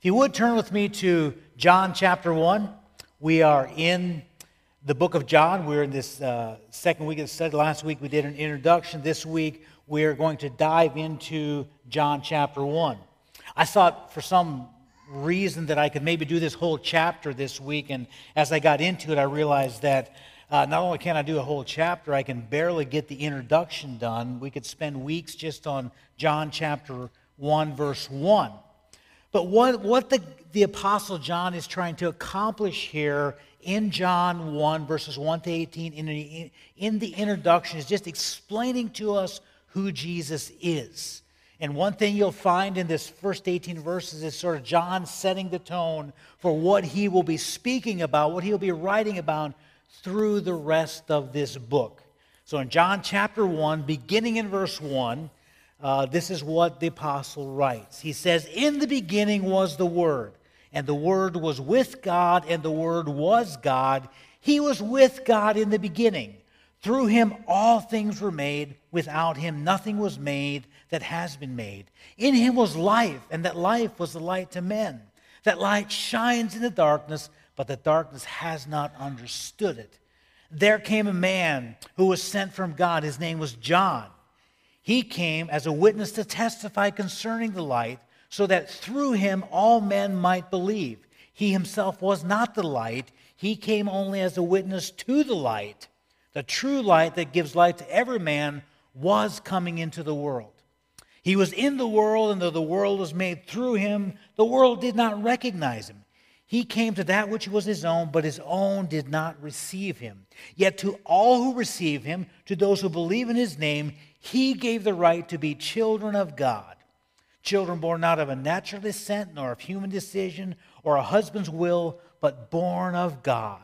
If you would turn with me to John chapter 1. We are in the book of John. We're in this uh, second week of study. Last week we did an introduction. This week we're going to dive into John chapter 1. I thought for some reason that I could maybe do this whole chapter this week, and as I got into it, I realized that uh, not only can I do a whole chapter, I can barely get the introduction done. We could spend weeks just on John chapter 1, verse 1. But what, what the, the Apostle John is trying to accomplish here in John 1, verses 1 to 18, in the, in the introduction, is just explaining to us who Jesus is. And one thing you'll find in this first 18 verses is sort of John setting the tone for what he will be speaking about, what he'll be writing about through the rest of this book. So in John chapter 1, beginning in verse 1, uh, this is what the apostle writes. He says, In the beginning was the Word, and the Word was with God, and the Word was God. He was with God in the beginning. Through him all things were made. Without him nothing was made that has been made. In him was life, and that life was the light to men. That light shines in the darkness, but the darkness has not understood it. There came a man who was sent from God. His name was John. He came as a witness to testify concerning the light, so that through him all men might believe. He himself was not the light, he came only as a witness to the light. The true light that gives light to every man was coming into the world. He was in the world, and though the world was made through him, the world did not recognize him. He came to that which was his own, but his own did not receive him. Yet to all who receive him, to those who believe in his name, he gave the right to be children of God. Children born not of a natural descent, nor of human decision, or a husband's will, but born of God.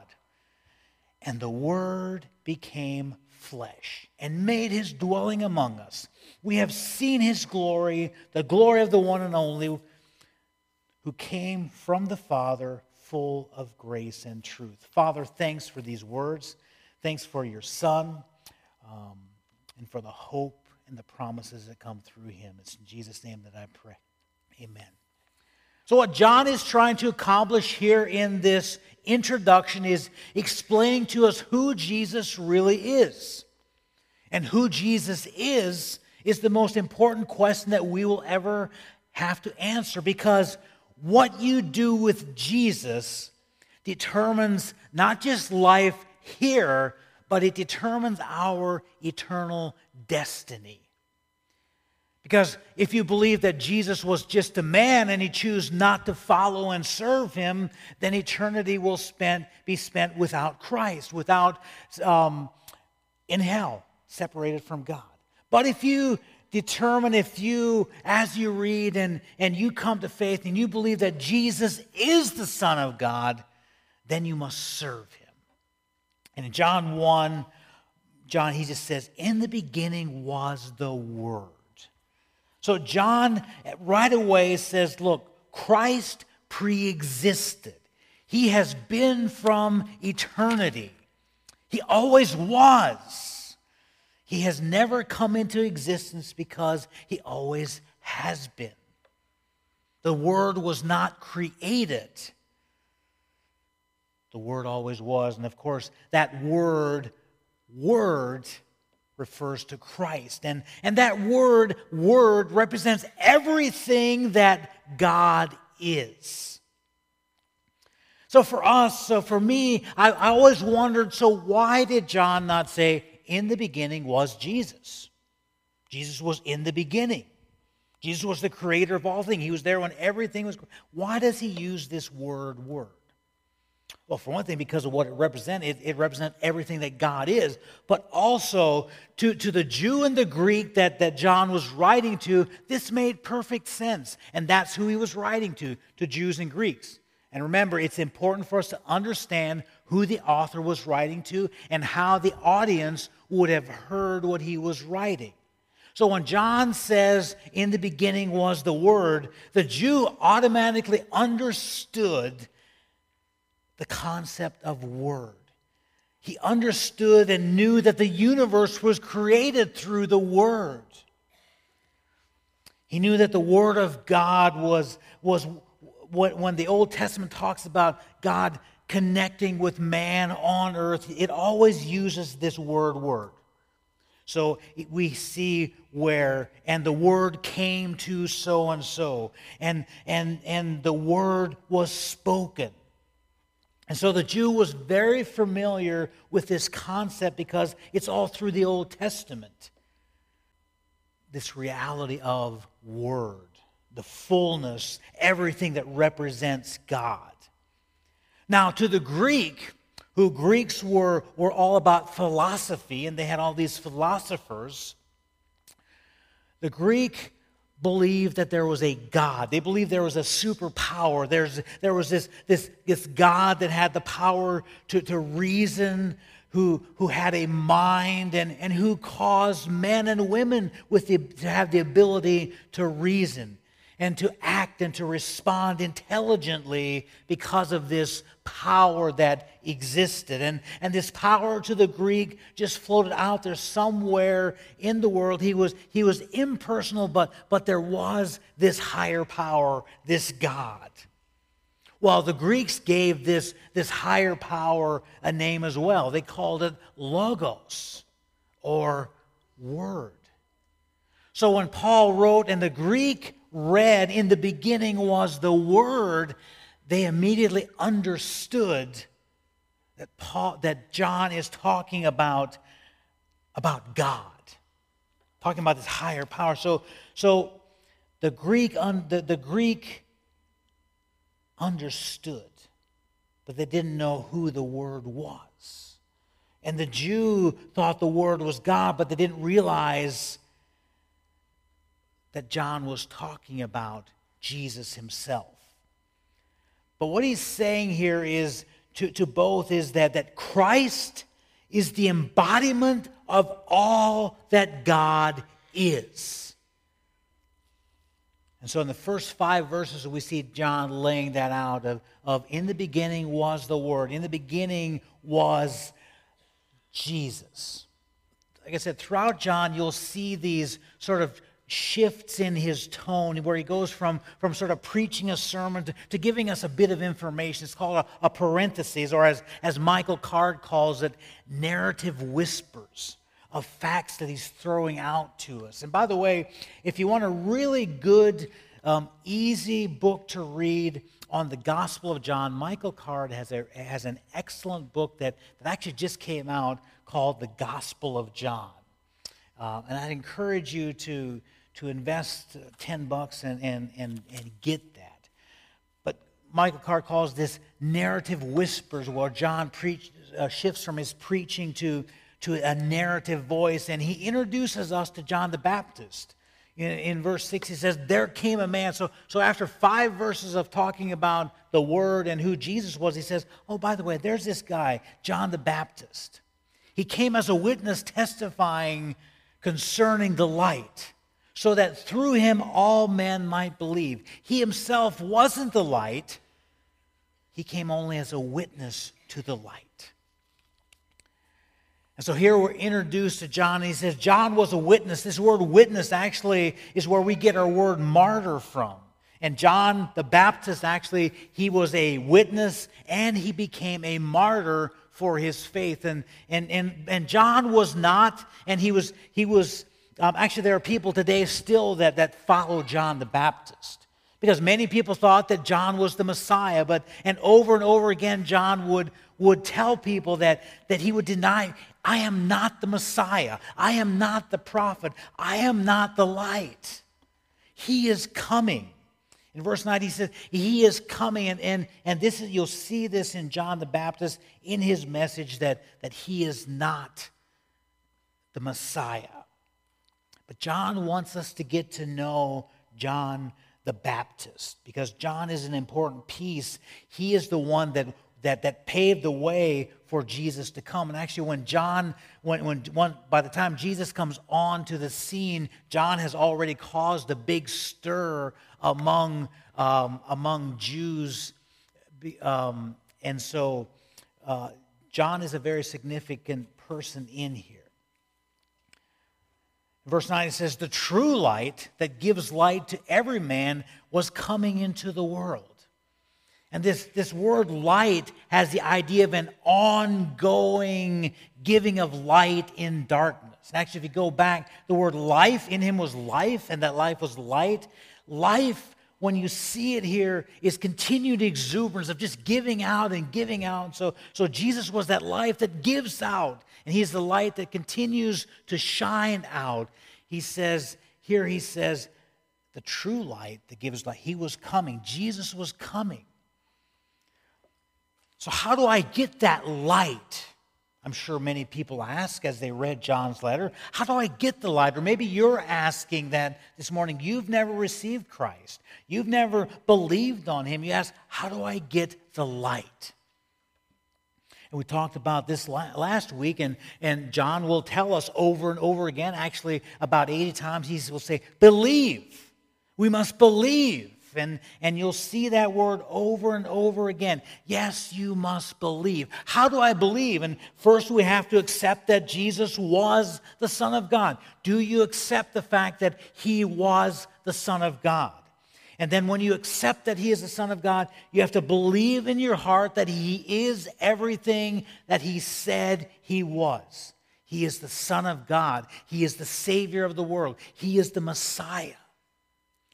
And the Word became flesh and made his dwelling among us. We have seen his glory, the glory of the one and only, who came from the Father, full of grace and truth. Father, thanks for these words. Thanks for your Son. Um, and for the hope and the promises that come through him. It's in Jesus' name that I pray. Amen. So, what John is trying to accomplish here in this introduction is explaining to us who Jesus really is. And who Jesus is is the most important question that we will ever have to answer because what you do with Jesus determines not just life here, but it determines our eternal destiny. Because if you believe that Jesus was just a man and he chose not to follow and serve him, then eternity will spent, be spent without Christ, without um, in hell, separated from God. But if you determine, if you, as you read and, and you come to faith and you believe that Jesus is the Son of God, then you must serve him. And in John 1, John, he just says, In the beginning was the Word. So John right away says, Look, Christ pre existed. He has been from eternity. He always was. He has never come into existence because he always has been. The Word was not created, the Word always was. And of course, that Word, Word, refers to Christ. And, and that word, Word, represents everything that God is. So for us, so for me, I, I always wondered so why did John not say, in the beginning was Jesus? Jesus was in the beginning. Jesus was the creator of all things. He was there when everything was. Why does he use this word, word? Well, for one thing, because of what it represents, it, it represents everything that God is. But also, to, to the Jew and the Greek that, that John was writing to, this made perfect sense. And that's who he was writing to, to Jews and Greeks. And remember, it's important for us to understand who the author was writing to and how the audience would have heard what he was writing. So when John says, in the beginning was the Word, the Jew automatically understood the concept of word. He understood and knew that the universe was created through the Word. He knew that the Word of God was, was, when the Old Testament talks about God connecting with man on earth, it always uses this word word. So we see where, and the word came to so and so, and and and the word was spoken. And so the Jew was very familiar with this concept because it's all through the Old Testament. This reality of word, the fullness, everything that represents God. Now, to the Greek, who Greeks were, were all about philosophy, and they had all these philosophers, the Greek believed that there was a God. They believed there was a superpower. There's, there was this, this, this God that had the power to, to reason, who, who had a mind, and, and who caused men and women with the, to have the ability to reason and to act and to respond intelligently because of this power that existed. And, and this power to the Greek just floated out there somewhere in the world. He was, he was impersonal, but, but there was this higher power, this God. Well, the Greeks gave this, this higher power a name as well. They called it logos or word. So when Paul wrote, and the Greek read, in the beginning was the Word, they immediately understood that, Paul, that John is talking about, about God, talking about this higher power. So, so the, Greek un, the, the Greek understood, but they didn't know who the Word was. And the Jew thought the Word was God, but they didn't realize that John was talking about Jesus himself. But what he's saying here is to, to both is that, that Christ is the embodiment of all that God is. And so in the first five verses, we see John laying that out of, of in the beginning was the Word, in the beginning was Jesus. Like I said, throughout John, you'll see these sort of shifts in his tone where he goes from, from sort of preaching a sermon to, to giving us a bit of information. It's called a, a parenthesis, or as, as Michael Card calls it, narrative whispers of facts that he's throwing out to us. And by the way, if you want a really good, um, easy book to read on the Gospel of John, Michael Card has, a, has an excellent book that, that actually just came out called The Gospel of John. Uh, and I'd encourage you to, to invest 10 bucks and, and, and, and get that. But Michael Card calls this narrative whispers, where John preach, uh, shifts from his preaching to, to a narrative voice, and he introduces us to John the Baptist. In, in, verse 6, he says, There came a man. So, so after five verses of talking about the Word and who Jesus was, he says, Oh, by the way, there's this guy, John the Baptist. He came as a witness testifying concerning the light so that through him all men might believe. He himself wasn't the light, he came only as a witness to the light. And so here we're introduced to John, he says, John was a witness. This word witness actually is where we get our word martyr from. And John the Baptist actually, he was a witness and he became a martyr for his faith. And, and, and, and John was not, and he was, he was um, actually, there are people today still that, that follow John the Baptist. Because many people thought that John was the Messiah, but and over and over again, John would, would tell people that, that he would deny, I am not the Messiah. I am not the prophet. I am not the light. He is coming. In verse 9, he says, He is coming. And, and, and this is, you'll see this in John the Baptist in his message that, that he is not the Messiah. But John wants us to get to know John the Baptist because John is an important piece. He is the one that, that, that paved the way for Jesus to come. And actually, when John, when, when, by the time Jesus comes onto the scene, John has already caused a big stir among, um, among Jews. Um, and so, uh, John is a very significant person in here. Verse 9 it says, The true light that gives light to every man was coming into the world. And this, this word light has the idea of an ongoing giving of light in darkness. Actually, if you go back, the word life in him was life, and that life was light. Life, when you see it here, is continued exuberance of just giving out and giving out. So, so Jesus was that life that gives out, and he's the light that continues to shine out. He says, here he says, the true light that gives light. He was coming. Jesus was coming. So, how do I get that light? I'm sure many people ask as they read John's letter, How do I get the light? Or maybe you're asking that this morning. You've never received Christ, you've never believed on him. You ask, How do I get the light? And we talked about this last week, and, and John will tell us over and over again, actually, about 80 times, he will say, Believe. We must believe. And, and you'll see that word over and over again. Yes, you must believe. How do I believe? And first, we have to accept that Jesus was the Son of God. Do you accept the fact that He was the Son of God? And then, when you accept that He is the Son of God, you have to believe in your heart that He is everything that He said He was. He is the Son of God, He is the Savior of the world, He is the Messiah.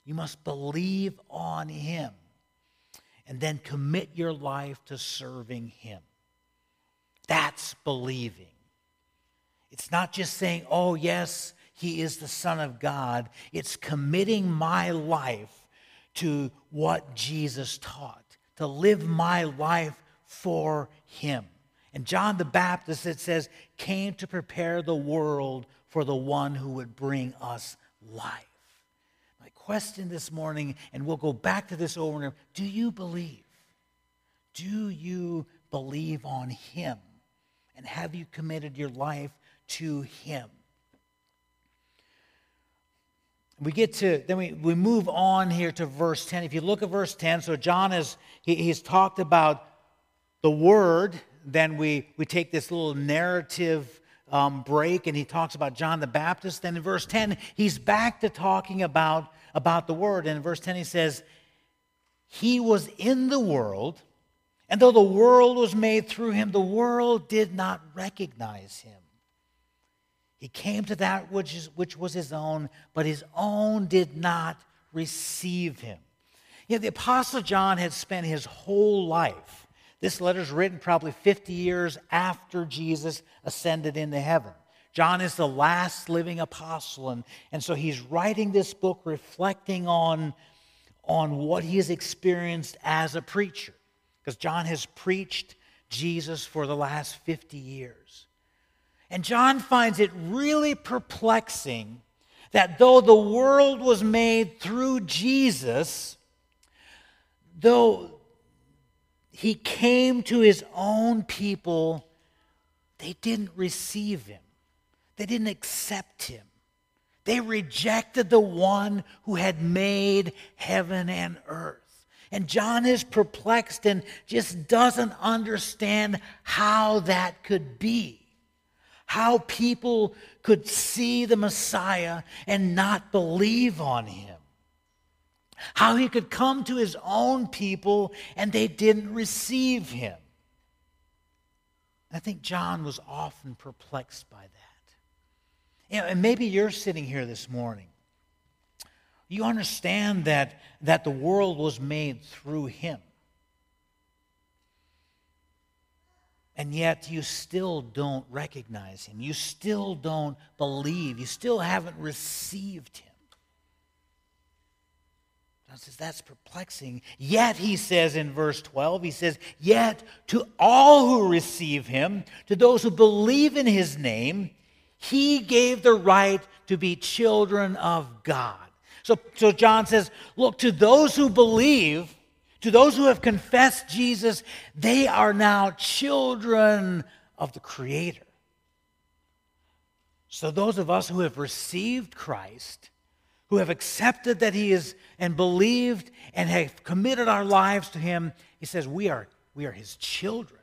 You must believe on Him and then commit your life to serving Him. That's believing. It's not just saying, oh, yes, He is the Son of God. It's committing my life to what Jesus taught, to live my life for Him. And John the Baptist, it says, came to prepare the world for the one who would bring us life question this morning, and we'll go back to this over and over do you believe? Do you believe on Him? And have you committed your life to Him? We get to, then we, we move on here to verse 10. If you look at verse 10, so John is, he, he's talked about the Word, then we, we take this little narrative um, break and he talks about John the Baptist. Then in verse 10, he's back to talking about about the Word. And in verse 10, he says, He was in the world, and though the world was made through him, the world did not recognize him. He came to that which, is, which was his own, but his own did not receive him. You know, the Apostle John had spent his whole life. This letter is written probably 50 years after Jesus ascended into heaven. John is the last living apostle, and, and so he's writing this book reflecting on, on what he has experienced as a preacher. Because John has preached Jesus for the last 50 years. And John finds it really perplexing that though the world was made through Jesus, though he came to his own people, they didn't receive him. They didn't accept him. They rejected the one who had made heaven and earth. And John is perplexed and just doesn't understand how that could be. How people could see the Messiah and not believe on him. How he could come to his own people and they didn't receive him. I think John was often perplexed by that. You know, and maybe you're sitting here this morning. You understand that, that the world was made through him. And yet you still don't recognize him. You still don't believe. You still haven't received him. Says that's perplexing. Yet, he says in verse 12, he says, Yet to all who receive him, to those who believe in his name, he gave the right to be children of God. So, so John says, look, to those who believe, to those who have confessed Jesus, they are now children of the Creator. So, those of us who have received Christ, who have accepted that He is and believed and have committed our lives to Him, He says we are, we are His children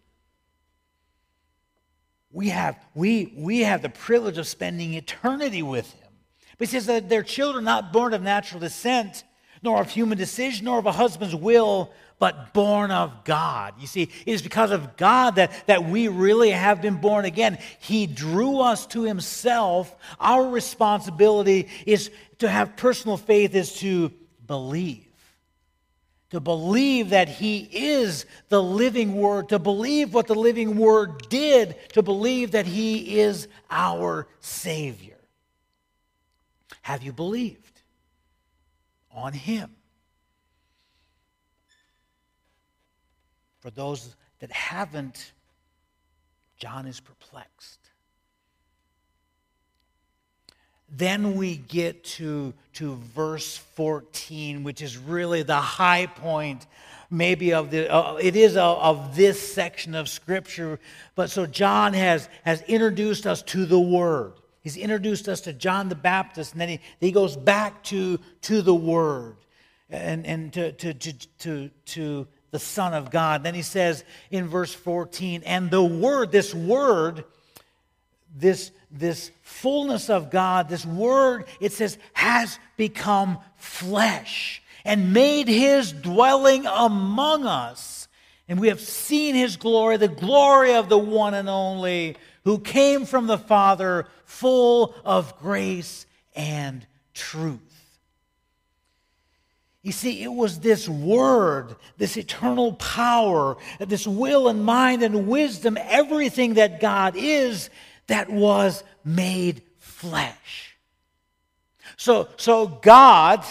we have, we, we have the privilege of spending eternity with him. But he says that they're children not born of natural descent, nor of human decision, nor of a husband's will, but born of God. You see, it is because of God that, that we really have been born again. He drew us to Himself. Our responsibility is to have personal faith, is to believe to believe that He is the living Word, to believe what the living Word did, to believe that He is our Savior. Have you believed on Him? For those that haven't, John is perplexed. Then we get to, to verse 14, which is really the high point, maybe of the, uh, it is a, of this section of Scripture. But so John has, has introduced us to the Word. He's introduced us to John the Baptist, and then he, he goes back to, to the Word and, and to, to, to, to, to the Son of God. Then he says in verse 14, and the Word, this Word, this, this fullness of God, this word, it says, has become flesh and made his dwelling among us. And we have seen his glory, the glory of the one and only who came from the Father, full of grace and truth. You see, it was this word, this eternal power, this will and mind and wisdom, everything that God is, that was made flesh. So, so God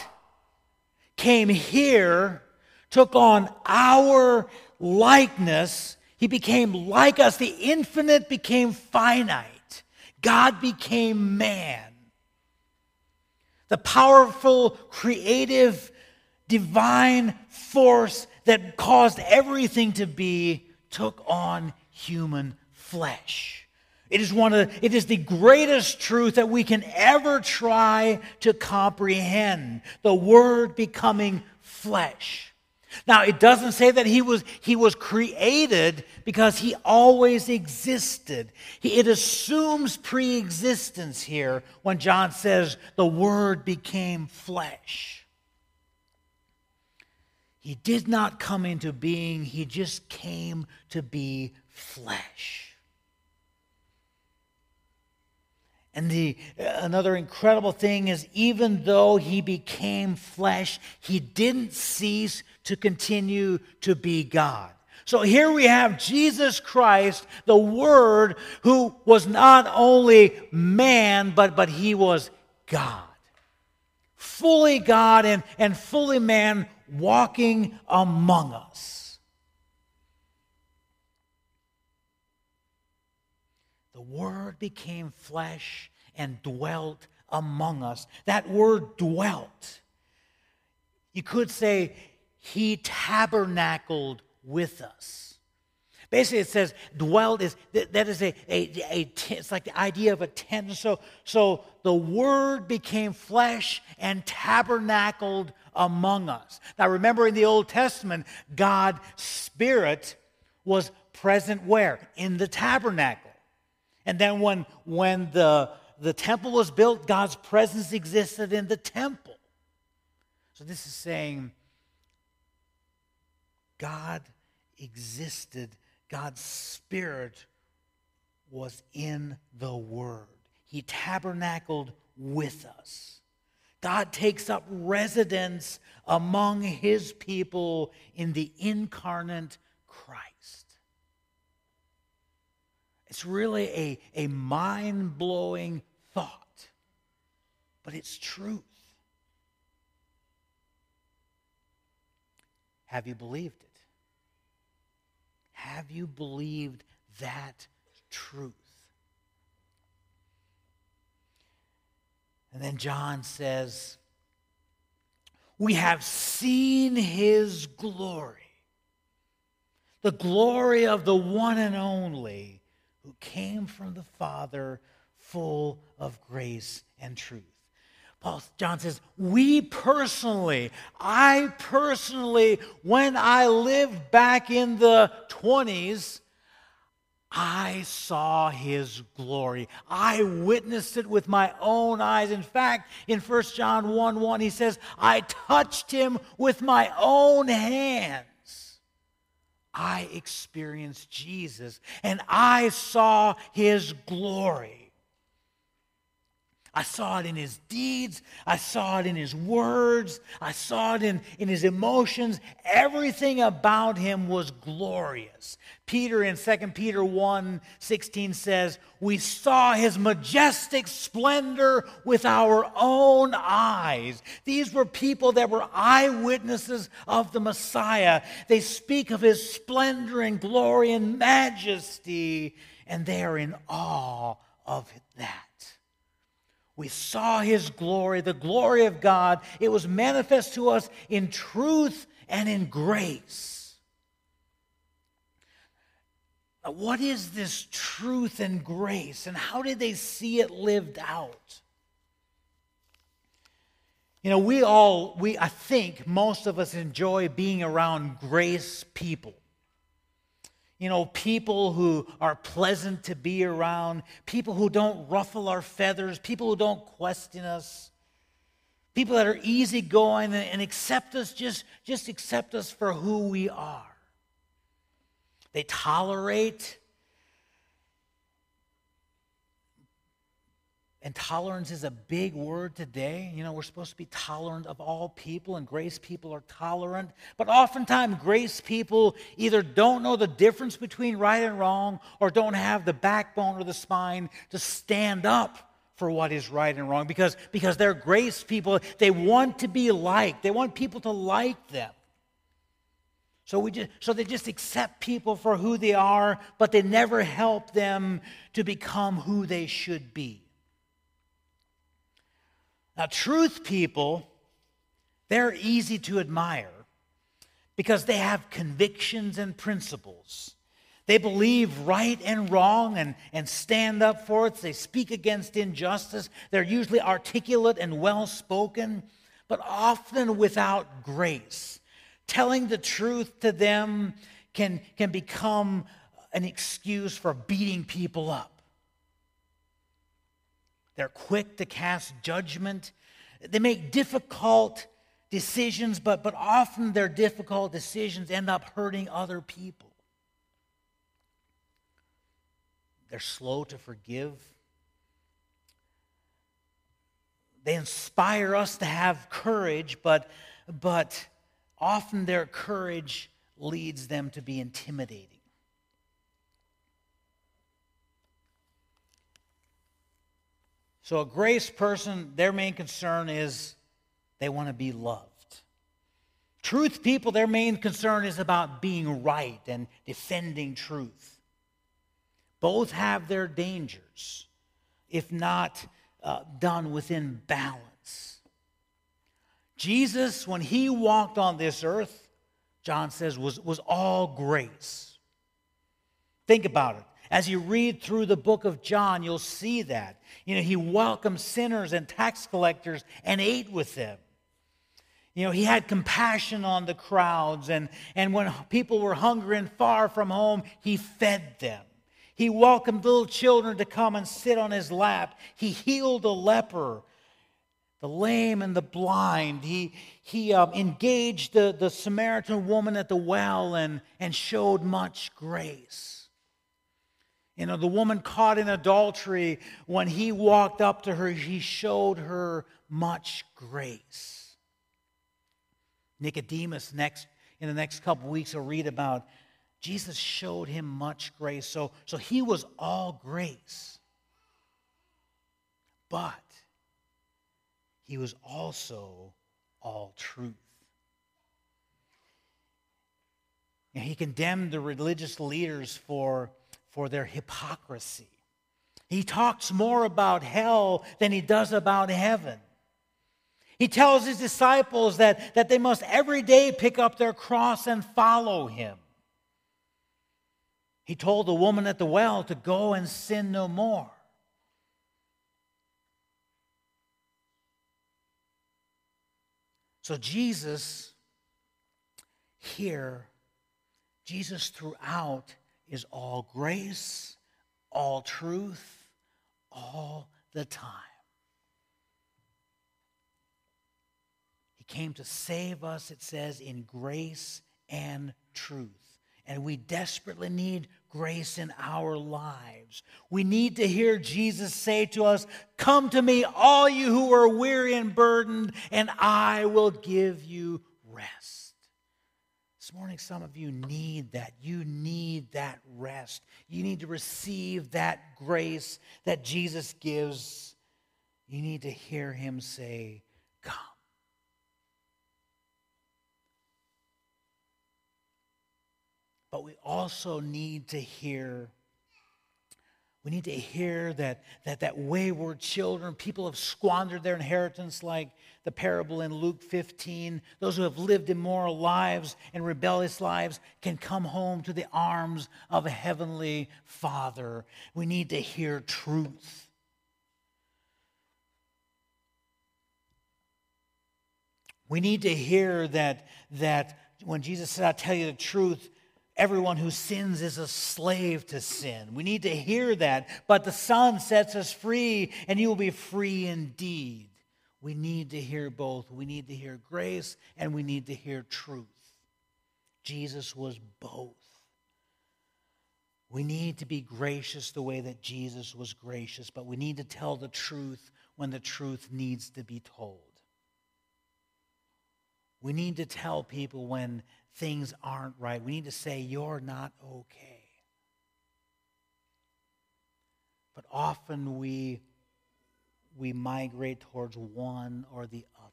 came here, took on our likeness. He became like us. The infinite became finite. God became man. The powerful, creative, divine force that caused everything to be took on human flesh. It is one of the, it is the greatest truth that we can ever try to comprehend. The word becoming flesh. Now, it doesn't say that he was, he was created because he always existed. He, it assumes pre existence here when John says the Word became flesh. He did not come into being, he just came to be flesh. And the, another incredible thing is, even though he became flesh, he didn't cease to continue to be God. So here we have Jesus Christ, the Word, who was not only man, but, but he was God. Fully God and, and fully man walking among us. The Word became flesh and dwelt among us. That word dwelt, you could say he tabernacled with us. Basically, it says dwelt is that is a, a, a it's like the idea of a tent. So, so the word became flesh and tabernacled among us. Now, remember in the Old Testament, God's Spirit was present where? In the tabernacle. And then when when the the temple was built, God's presence existed in the temple. So this is saying God existed, God's Spirit was in the Word. He tabernacled with us. God takes up residence among his people in the incarnate Christ. It's really a, a mind blowing thought, but it's truth. Have you believed it? Have you believed that truth? And then John says, We have seen his glory, the glory of the one and only who came from the Father full of grace and truth. Paul John says, We personally, I personally, when I lived back in the 20s, I saw his glory. I witnessed it with my own eyes. In fact, in 1 John 1 1, he says, I touched him with my own hands. I experienced Jesus and I saw his glory. I saw it in his deeds. I saw it in his words. I saw it in, in his emotions. Everything about him was glorious. Peter in 2 Peter 1 16 says, We saw his majestic splendor with our own eyes. These were people that were eyewitnesses of the Messiah. They speak of his splendor and glory and majesty, and they are in awe of that. We saw his glory, the glory of God. It was manifest to us in truth and in grace. Now, what is this truth and grace, and how did they see it lived out? You know, we all, we, I think most of us enjoy being around grace people. You know, people who are pleasant to be around, people who don't ruffle our feathers, people who don't question us, people that are easygoing and accept us, just, just accept us for who we are. They tolerate And tolerance is a big word today. You know, we're supposed to be tolerant of all people, and grace people are tolerant. But oftentimes, grace people either don't know the difference between right and wrong or don't have the backbone or the spine to stand up for what is right and wrong because, because they're grace people. They want to be liked, they want people to like them. So, we just, so they just accept people for who they are, but they never help them to become who they should be. Now, truth people, they're easy to admire because they have convictions and principles. They believe right and wrong and, and stand up for it. They speak against injustice. They're usually articulate and well spoken, but often without grace. Telling the truth to them can, can become an excuse for beating people up. They're quick to cast judgment. They make difficult decisions, but, but often their difficult decisions end up hurting other people. They're slow to forgive. They inspire us to have courage, but, but often their courage leads them to be intimidating. So, a grace person, their main concern is they want to be loved. Truth people, their main concern is about being right and defending truth. Both have their dangers, if not uh, done within balance. Jesus, when he walked on this earth, John says, was, was all grace. Think about it. As you read through the book of John, you'll see that. You know, he welcomed sinners and tax collectors and ate with them. You know, he had compassion on the crowds, and, and when people were hungry and far from home, he fed them. He welcomed little children to come and sit on his lap. He healed a leper, the lame and the blind. He, he um, engaged the, the Samaritan woman at the well and, and showed much grace. You know, the woman caught in adultery, when he walked up to her, he showed her much grace. Nicodemus, next, in the next couple weeks, will read about Jesus showed him much grace. So, so he was all grace. But he was also all truth. And he condemned the religious leaders for for their hypocrisy. He talks more about hell than he does about heaven. He tells his disciples that, that they must every day pick up their cross and follow him. He told the woman at the well to go and sin no more. So, Jesus here, Jesus throughout is all grace, all truth, all the time. He came to save us, it says, in grace and truth. And we desperately need grace in our lives. We need to hear Jesus say to us, Come to me, all you who are weary and burdened, and I will give you rest. This morning, some of you need that. You need that rest. You need to receive that grace that Jesus gives. You need to hear him say, Come. But we also need to hear we need to hear that, that that wayward children, people have squandered their inheritance like the parable in Luke 15. Those who have lived immoral lives and rebellious lives can come home to the arms of a heavenly Father. We need to hear truth. We need to hear that, that when Jesus said, I tell you the truth, everyone who sins is a slave to sin. We need to hear that. But the Son sets us free, and you will be free indeed. We need to hear both. We need to hear grace, and we need to hear truth. Jesus was both. We need to be gracious the way that Jesus was gracious, but we need to tell the truth when the truth needs to be told. We need to tell people when things aren't right. We need to say, You're not okay. But often we, we migrate towards one or the other.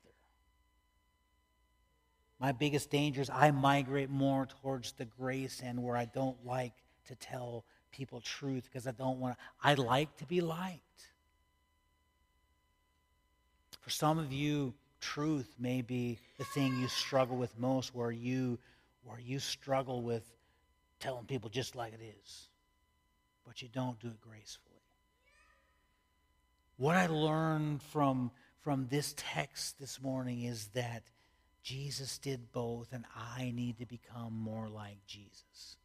My biggest danger is I migrate more towards the grace end where I don't like to tell people truth because I don't want to. I like to be liked. For some of you, truth may be the thing you struggle with most, where you, where you struggle with telling people just like it is, but you don't do it gracefully. What I learned from, from this text this morning is that Jesus did both, and I need to become more like Jesus.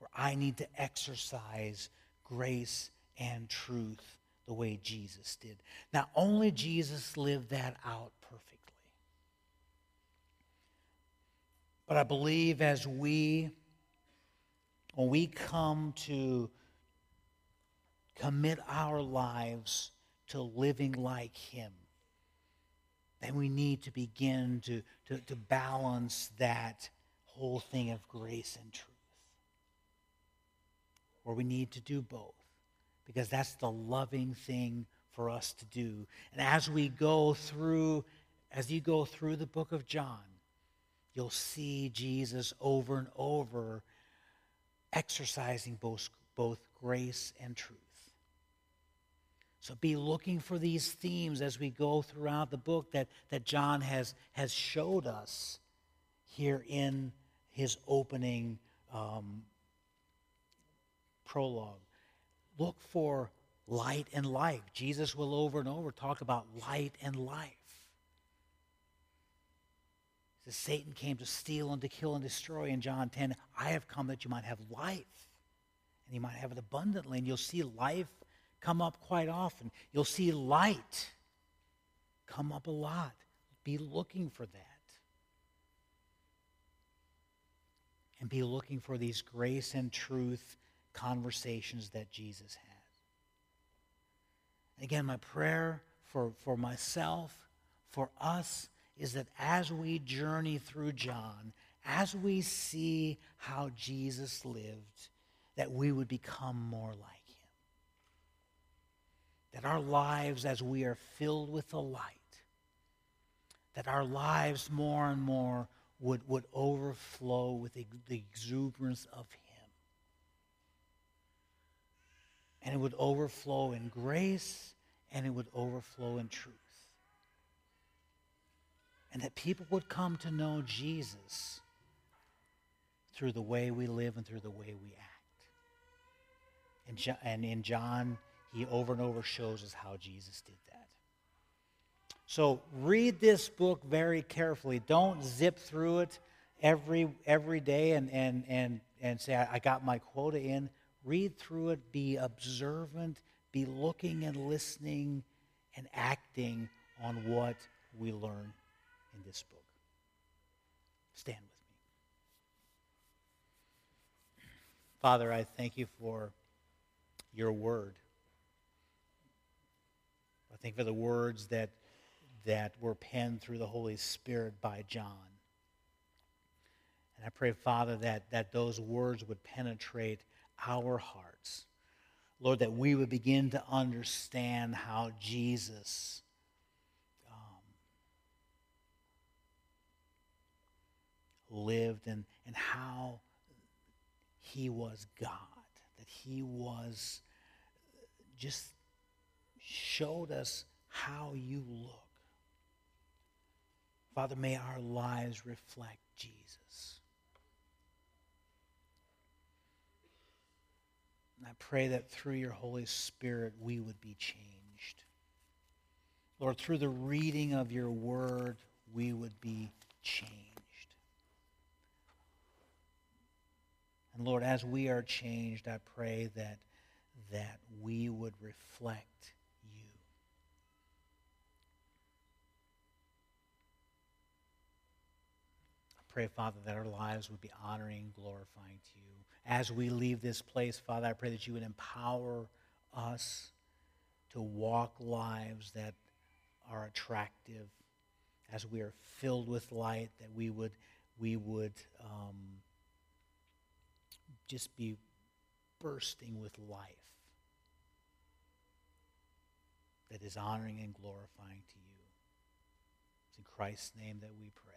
Or I need to exercise grace and truth the way Jesus did. Now, only Jesus lived that out But I believe as we, when we come to commit our lives to living like Him, then we need to begin to, to, to balance that whole thing of grace and truth. Or we need to do both because that's the loving thing for us to do. And as we go through, as you go through the book of John, you'll see Jesus over and over exercising both, both grace and truth. So be looking for these themes as we go throughout the book that, that John has, has showed us here in his opening um, prologue. Look for light and life. Jesus will over and over talk about light and life. Says Satan came to steal and to kill and destroy in John 10. I have come that you might have life. And you might have it abundantly. And you'll see life come up quite often. You'll see light come up a lot. Be looking for that. And be looking for these grace and truth conversations that Jesus had. Again, my prayer for, for myself, for us, is that as we journey through John, as we see how Jesus lived, that we would become more like him. That our lives, as we are filled with the light, that our lives more and more would, would overflow with the, exuberance of him. And it would overflow in grace and it would overflow in truth and that people would come to know Jesus through the way we live and through the way we act. And, and in John, he over and over shows us how Jesus did that. So read this book very carefully. Don't zip through it every every day and and and and say I got my quota in. Read through it. Be observant. Be looking and listening and acting on what we learn in this book. Stand with me. Father, I thank you for your word. I thank for the words that, that were penned through the Holy Spirit by John. And I pray, Father, that, that those words would penetrate our hearts. Lord, that we would begin to understand how Jesus lived and, and how he was God, that he was uh, just showed us how you look. Father, may our lives reflect Jesus. And I pray that through your Holy Spirit we would be changed. Lord, through the reading of your word, we would be changed. And Lord, as we are changed, I pray that, that we would reflect you. I pray, Father, that our lives would be honoring, glorifying to you. As we leave this place, Father, I pray that you would empower us to walk lives that are attractive as we are filled with light, that we would, we would um, just be bursting with life that is honoring and glorifying to you. It's in Christ's name that we pray.